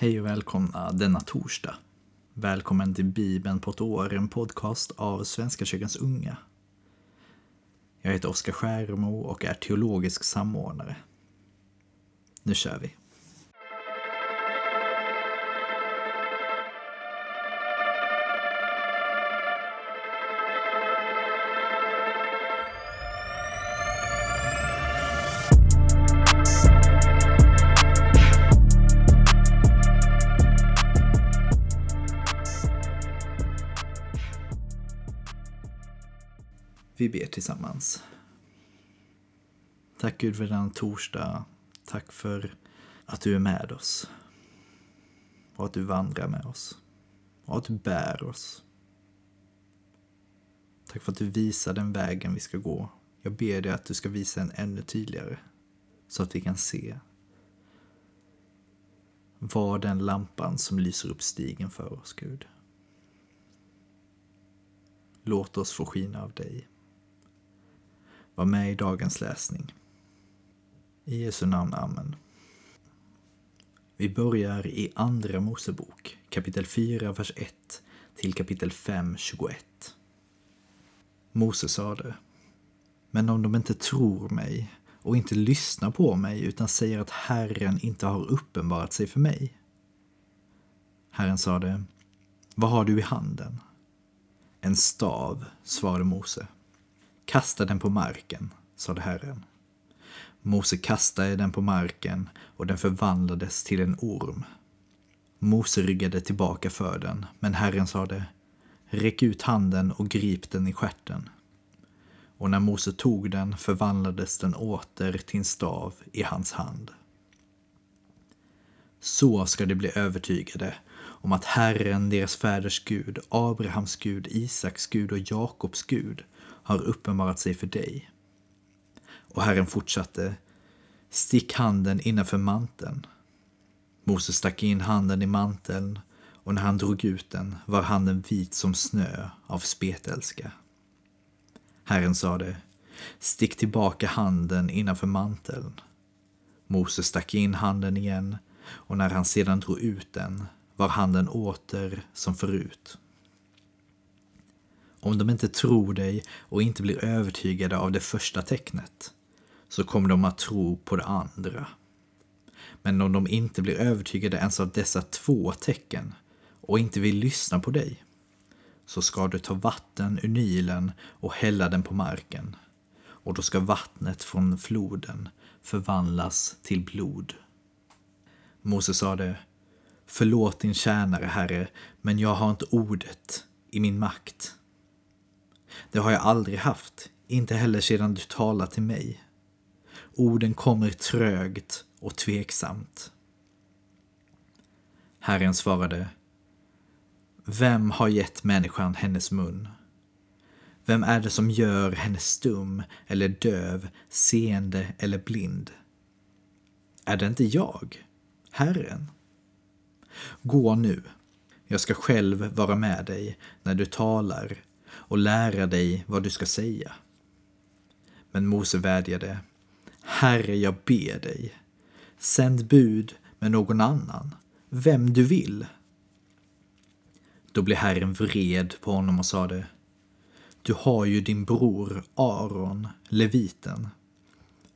Hej och välkomna denna torsdag. Välkommen till Bibeln på ett år, en podcast av Svenska kyrkans unga. Jag heter Oskar Skärmo och är teologisk samordnare. Nu kör vi. Vi ber tillsammans. Tack Gud för denna torsdag. Tack för att du är med oss. Och att du vandrar med oss. Och att du bär oss. Tack för att du visar den vägen vi ska gå. Jag ber dig att du ska visa den ännu tydligare. Så att vi kan se. Var den lampan som lyser upp stigen för oss, Gud. Låt oss få skina av dig. Var med i dagens läsning. I Jesu namn, Amen. Vi börjar i Andra Mosebok, kapitel 4, vers 1 till kapitel 5, 21. Mose sade, men om de inte tror mig och inte lyssnar på mig utan säger att Herren inte har uppenbarat sig för mig. Herren sade, vad har du i handen? En stav, svarade Mose. Kasta den på marken, sade Herren. Mose kastade den på marken och den förvandlades till en orm. Mose ryggade tillbaka för den, men Herren sade Räck ut handen och grip den i stjärten. Och när Mose tog den förvandlades den åter till en stav i hans hand. Så ska de bli övertygade om att Herren, deras fäders Gud, Abrahams Gud, Isaks Gud och Jakobs Gud har uppenbarat sig för dig. Och Herren fortsatte, stick handen innanför manteln. Moses stack in handen i manteln och när han drog ut den var handen vit som snö av spetälska. Herren sade, stick tillbaka handen innanför manteln. Moses stack in handen igen och när han sedan drog ut den var handen åter som förut. Om de inte tror dig och inte blir övertygade av det första tecknet så kommer de att tro på det andra. Men om de inte blir övertygade ens av dessa två tecken och inte vill lyssna på dig så ska du ta vatten ur Nilen och hälla den på marken och då ska vattnet från floden förvandlas till blod. Moses sade Förlåt din tjänare, Herre, men jag har inte ordet i min makt. Det har jag aldrig haft, inte heller sedan du talade till mig. Orden kommer trögt och tveksamt. Herren svarade Vem har gett människan hennes mun? Vem är det som gör henne stum eller döv, seende eller blind? Är det inte jag, Herren? Gå nu, jag ska själv vara med dig när du talar och lära dig vad du ska säga. Men Mose vädjade, Herre, jag ber dig, sänd bud med någon annan, vem du vill. Då blev Herren vred på honom och sade, du har ju din bror Aron, leviten.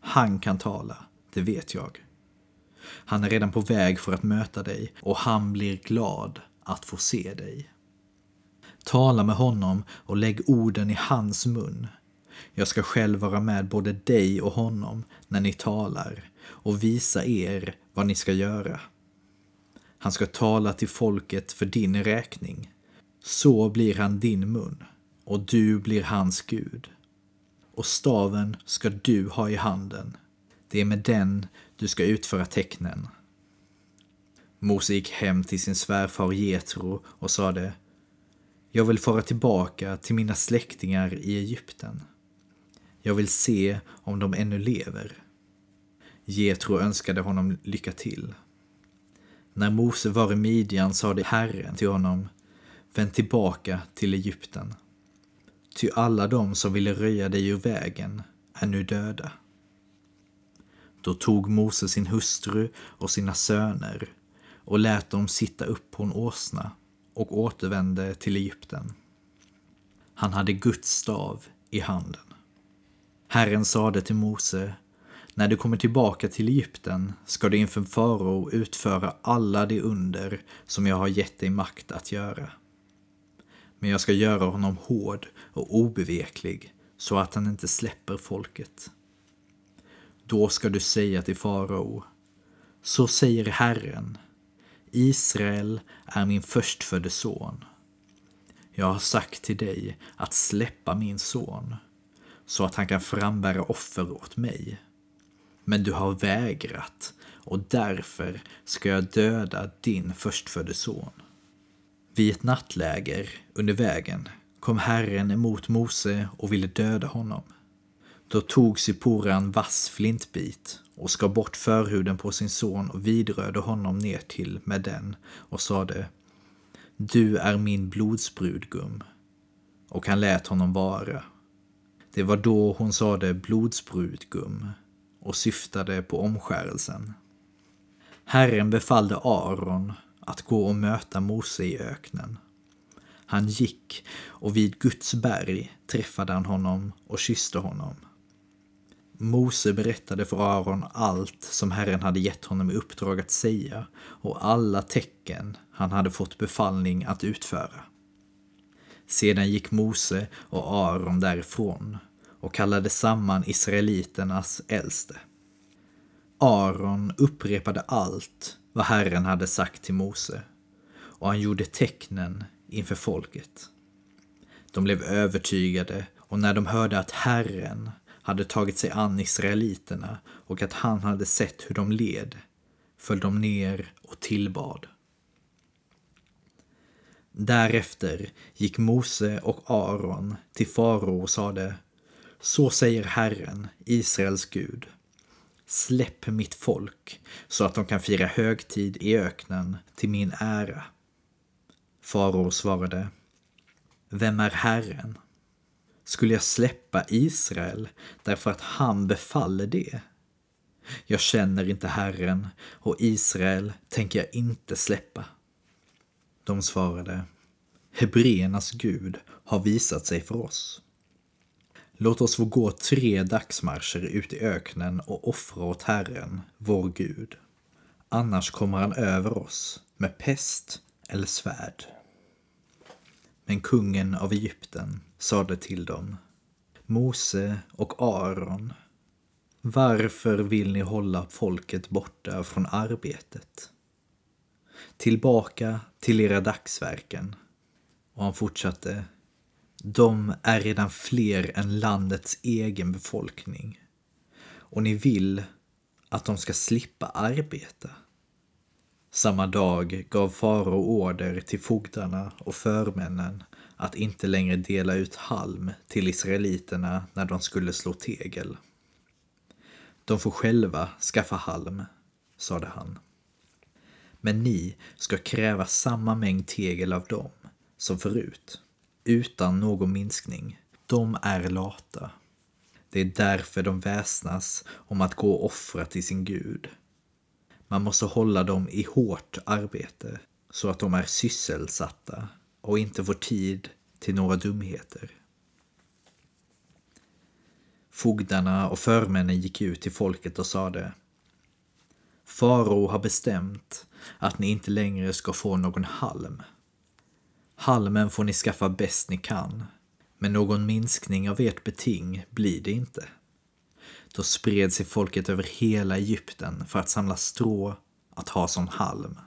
Han kan tala, det vet jag. Han är redan på väg för att möta dig och han blir glad att få se dig. Tala med honom och lägg orden i hans mun. Jag ska själv vara med både dig och honom när ni talar och visa er vad ni ska göra. Han ska tala till folket för din räkning. Så blir han din mun och du blir hans Gud. Och staven ska du ha i handen. Det är med den du ska utföra tecknen. Mose gick hem till sin svärfar Jetro och sade jag vill fara tillbaka till mina släktingar i Egypten. Jag vill se om de ännu lever. Getro önskade honom lycka till. När Mose var i Midjan sade Herren till honom Vänd tillbaka till Egypten. Ty alla de som ville röja dig ur vägen är nu döda. Då tog Mose sin hustru och sina söner och lät dem sitta upp på en åsna och återvände till Egypten. Han hade Guds stav i handen. Herren sade till Mose, när du kommer tillbaka till Egypten ska du inför farao utföra alla de under som jag har gett dig makt att göra. Men jag ska göra honom hård och obeveklig så att han inte släpper folket. Då ska du säga till farao, så säger Herren, Israel är min förstfödde son. Jag har sagt till dig att släppa min son, så att han kan frambära offer åt mig. Men du har vägrat, och därför ska jag döda din förstfödde son. Vid ett nattläger under vägen kom Herren emot Mose och ville döda honom. Då tog Sippora en vass flintbit och skar bort förhuden på sin son och vidrörde honom ner till med den och sade Du är min blodsbrudgum. Och han lät honom vara. Det var då hon sade blodsbrudgum och syftade på omskärelsen. Herren befallde Aron att gå och möta Mose i öknen. Han gick och vid Guds berg träffade han honom och kysste honom. Mose berättade för Aron allt som Herren hade gett honom i uppdrag att säga och alla tecken han hade fått befallning att utföra. Sedan gick Mose och Aron därifrån och kallade samman israeliternas äldste. Aron upprepade allt vad Herren hade sagt till Mose och han gjorde tecknen inför folket. De blev övertygade och när de hörde att Herren hade tagit sig an israeliterna och att han hade sett hur de led föll de ner och tillbad. Därefter gick Mose och Aron till farao och sade Så säger Herren, Israels Gud. Släpp mitt folk så att de kan fira högtid i öknen till min ära. Farao svarade Vem är Herren? Skulle jag släppa Israel därför att han befaller det? Jag känner inte Herren och Israel tänker jag inte släppa. De svarade Hebreernas Gud har visat sig för oss. Låt oss få gå tre dagsmarscher ut i öknen och offra åt Herren, vår Gud. Annars kommer han över oss med pest eller svärd. Men kungen av Egypten sade till dem Mose och Aron varför vill ni hålla folket borta från arbetet? Tillbaka till era dagsverken. Och han fortsatte de är redan fler än landets egen befolkning. Och ni vill att de ska slippa arbeta. Samma dag gav farao order till fogdarna och förmännen att inte längre dela ut halm till israeliterna när de skulle slå tegel. De får själva skaffa halm, sade han. Men ni ska kräva samma mängd tegel av dem som förut utan någon minskning. De är lata. Det är därför de väsnas om att gå och offra till sin Gud. Man måste hålla dem i hårt arbete så att de är sysselsatta och inte får tid till några dumheter. Fogdarna och förmännen gick ut till folket och sade Farao har bestämt att ni inte längre ska få någon halm Halmen får ni skaffa bäst ni kan, men någon minskning av ert beting blir det inte. Då spred sig folket över hela Egypten för att samla strå att ha som halm.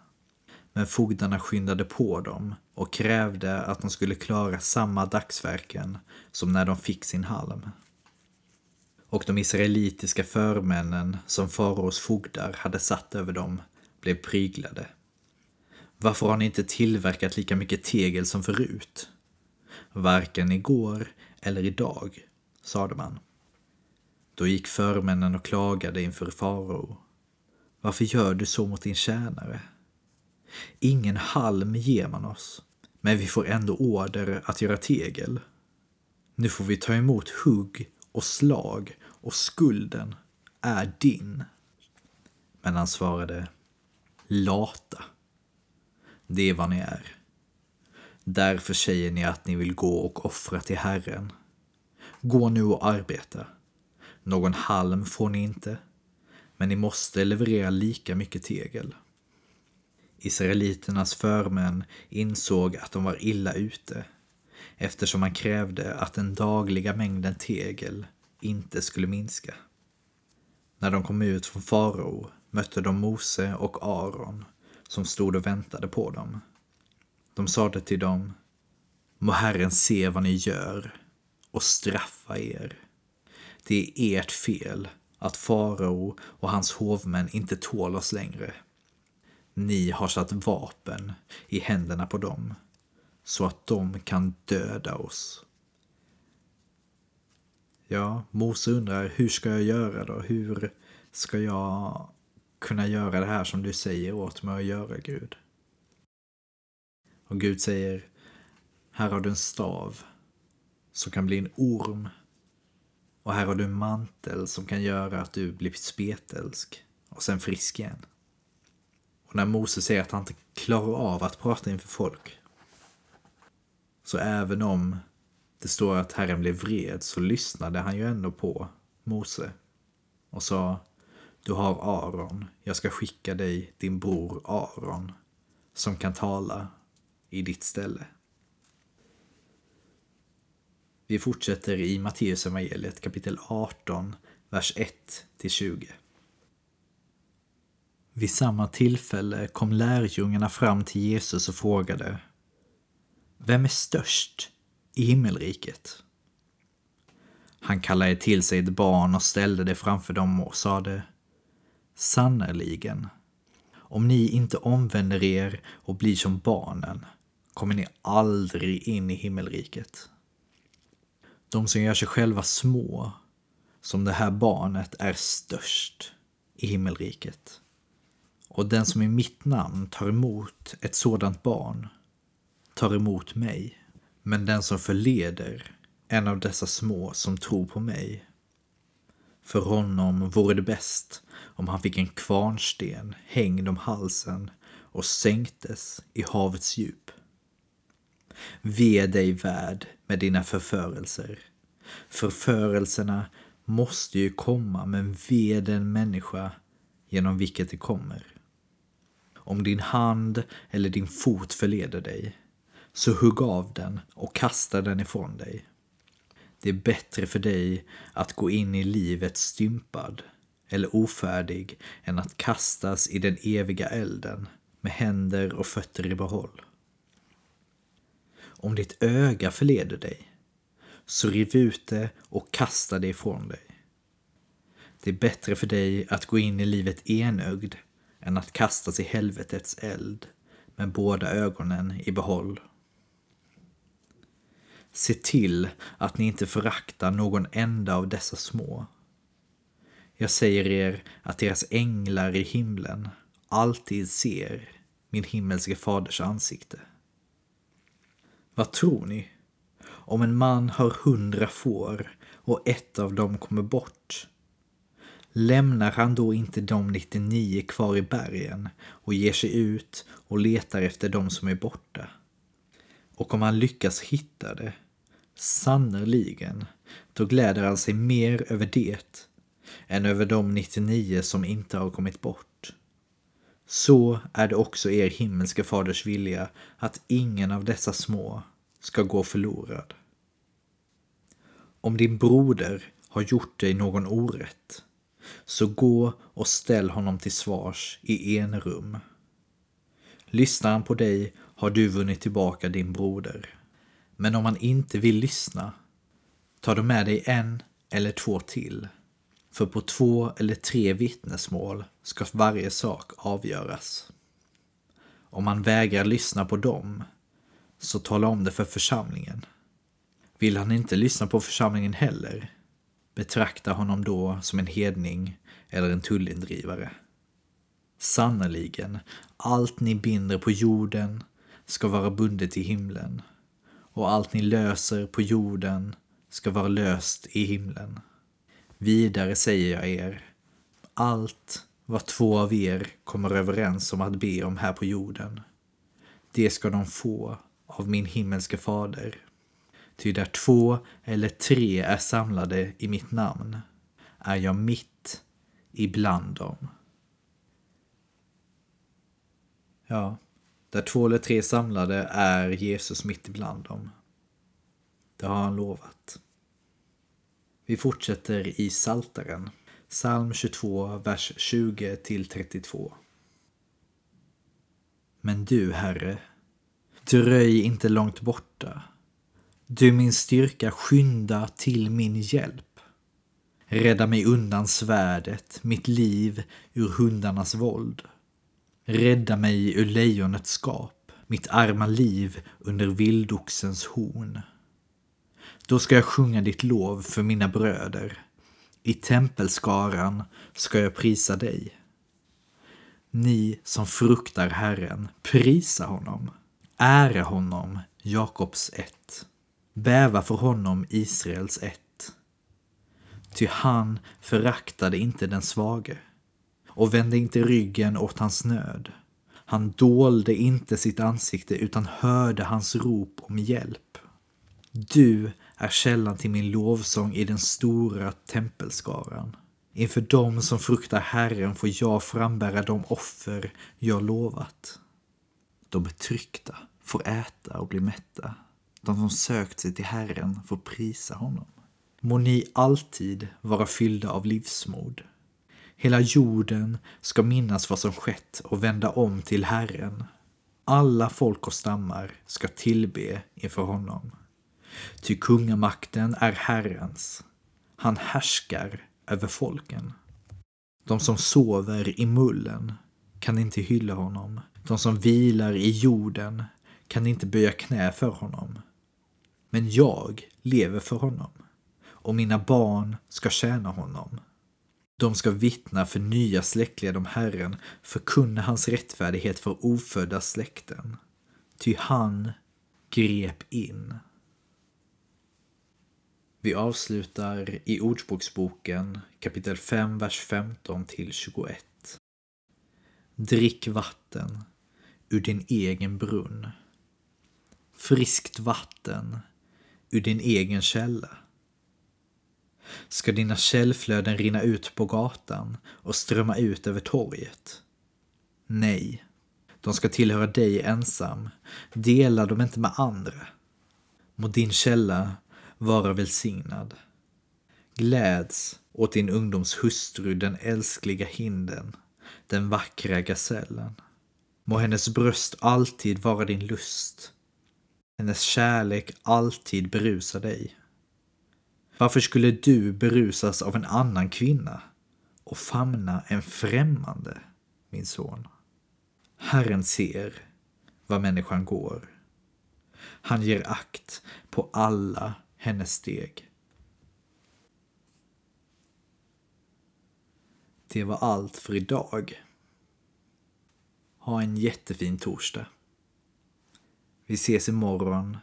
Men fogdarna skyndade på dem och krävde att de skulle klara samma dagsverken som när de fick sin halm. Och de israelitiska förmännen som faraos fogdar hade satt över dem blev pryglade. Varför har ni inte tillverkat lika mycket tegel som förut? Varken igår eller idag, sade man. Då gick förmännen och klagade inför farao. Varför gör du så mot din tjänare? Ingen halm ger man oss, men vi får ändå order att göra tegel. Nu får vi ta emot hugg och slag och skulden är din. Men han svarade, lata Det är vad ni är. Därför säger ni att ni vill gå och offra till Herren. Gå nu och arbeta. Någon halm får ni inte, men ni måste leverera lika mycket tegel. Israeliternas förmän insåg att de var illa ute eftersom man krävde att den dagliga mängden tegel inte skulle minska. När de kom ut från farao mötte de Mose och Aron som stod och väntade på dem. De sade till dem, må Herren se vad ni gör och straffa er. Det är ert fel att farao och hans hovmän inte tål oss längre. Ni har satt vapen i händerna på dem så att de kan döda oss. Ja, Mose undrar hur ska jag göra då? Hur ska jag kunna göra det här som du säger åt mig att göra, Gud? Och Gud säger, här har du en stav som kan bli en orm. Och här har du en mantel som kan göra att du blir spetälsk och sen frisk igen. Och när Mose säger att han inte klarar av att prata inför folk. Så även om det står att Herren blev vred så lyssnade han ju ändå på Mose och sa Du har Aron, jag ska skicka dig din bror Aron som kan tala i ditt ställe. Vi fortsätter i Matteus evangeliet kapitel 18, vers 1 till 20. Vid samma tillfälle kom lärjungarna fram till Jesus och frågade Vem är störst i himmelriket? Han kallade till sig ett barn och ställde det framför dem och sade Sannerligen, om ni inte omvänder er och blir som barnen kommer ni aldrig in i himmelriket. De som gör sig själva små, som det här barnet, är störst i himmelriket. Och den som i mitt namn tar emot ett sådant barn tar emot mig. Men den som förleder en av dessa små som tror på mig, för honom vore det bäst om han fick en kvarnsten hängd om halsen och sänktes i havets djup. Ve dig värd med dina förförelser. Förförelserna måste ju komma, men ve den människa genom vilket det kommer. Om din hand eller din fot förleder dig, så hugg av den och kasta den ifrån dig. Det är bättre för dig att gå in i livet stympad eller ofärdig än att kastas i den eviga elden med händer och fötter i behåll. Om ditt öga förleder dig, så riv ut det och kasta det ifrån dig. Det är bättre för dig att gå in i livet enögd än att kastas i helvetets eld med båda ögonen i behåll. Se till att ni inte föraktar någon enda av dessa små. Jag säger er att deras änglar i himlen alltid ser min himmelske faders ansikte. Vad tror ni? Om en man har hundra får och ett av dem kommer bort, lämnar han då inte de 99 kvar i bergen och ger sig ut och letar efter de som är borta? Och om han lyckas hitta det, sannerligen, då gläder han sig mer över det än över de 99 som inte har kommit bort. Så är det också er himmelske faders vilja att ingen av dessa små ska gå förlorad. Om din broder har gjort dig någon orätt, så gå och ställ honom till svars i en rum. Lyssnar han på dig har du vunnit tillbaka din broder. Men om han inte vill lyssna, tar du med dig en eller två till. För på två eller tre vittnesmål ska varje sak avgöras. Om han vägrar lyssna på dem, så tala om det för församlingen. Vill han inte lyssna på församlingen heller, betrakta honom då som en hedning eller en tullindrivare. Sannerligen, allt ni binder på jorden ska vara bundet i himlen och allt ni löser på jorden ska vara löst i himlen. Vidare säger jag er, allt vad två av er kommer överens om att be om här på jorden, det ska de få av min himmelske fader. Ty där två eller tre är samlade i mitt namn är jag mitt ibland dem. Ja, där två eller tre samlade är Jesus mitt ibland dem. Det har han lovat. Vi fortsätter i Saltaren. Psalm 22, vers 20 till 32. Men du, Herre, dröj inte långt borta. Du min styrka, skynda till min hjälp. Rädda mig undan svärdet, mitt liv ur hundarnas våld. Rädda mig ur lejonets skap, mitt arma liv under vildoxens horn. Då ska jag sjunga ditt lov för mina bröder. I tempelskaran ska jag prisa dig. Ni som fruktar Herren, prisa honom. Ära honom, Jakobs ett. Bäva för honom, Israels ett. Ty han föraktade inte den svage och vände inte ryggen åt hans nöd. Han dolde inte sitt ansikte utan hörde hans rop om hjälp. Du är källan till min lovsång i den stora tempelskaran. Inför dem som fruktar Herren får jag frambära de offer jag lovat. De betryckta får äta och bli mätta. De som sökt sig till Herren får prisa honom. Må ni alltid vara fyllda av livsmod. Hela jorden ska minnas vad som skett och vända om till Herren. Alla folk och stammar ska tillbe inför honom. Ty kungamakten är Herrens. Han härskar över folken. De som sover i mullen kan inte hylla honom. De som vilar i jorden kan inte böja knä för honom. Men jag lever för honom och mina barn ska tjäna honom. De ska vittna för nya släktled om Herren, förkunna hans rättfärdighet för ofödda släkten. Ty han grep in. Vi avslutar i Ordspråksboken kapitel 5, vers 15 till 21. Drick vatten ur din egen brunn. Friskt vatten ur din egen källa. Ska dina källflöden rinna ut på gatan och strömma ut över torget? Nej, de ska tillhöra dig ensam. Dela dem inte med andra. Må din källa vara välsignad. Gläds åt din ungdoms hustru, den älskliga hinden, den vackra gasellen. Må hennes bröst alltid vara din lust, hennes kärlek alltid berusar dig. Varför skulle du berusas av en annan kvinna och famna en främmande, min son? Herren ser vad människan går. Han ger akt på alla hennes steg. Det var allt för idag. Ha en jättefin torsdag. Vi ses imorgon.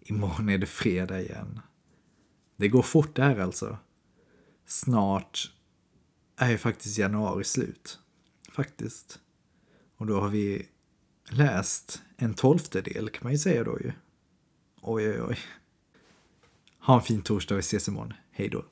Imorgon är det fredag igen. Det går fort det här alltså. Snart är ju faktiskt januari slut. Faktiskt. Och då har vi läst en tolftedel kan man ju säga då ju. Oj, oj, oj. Ha en fin torsdag vi ses imorgon. Hej då.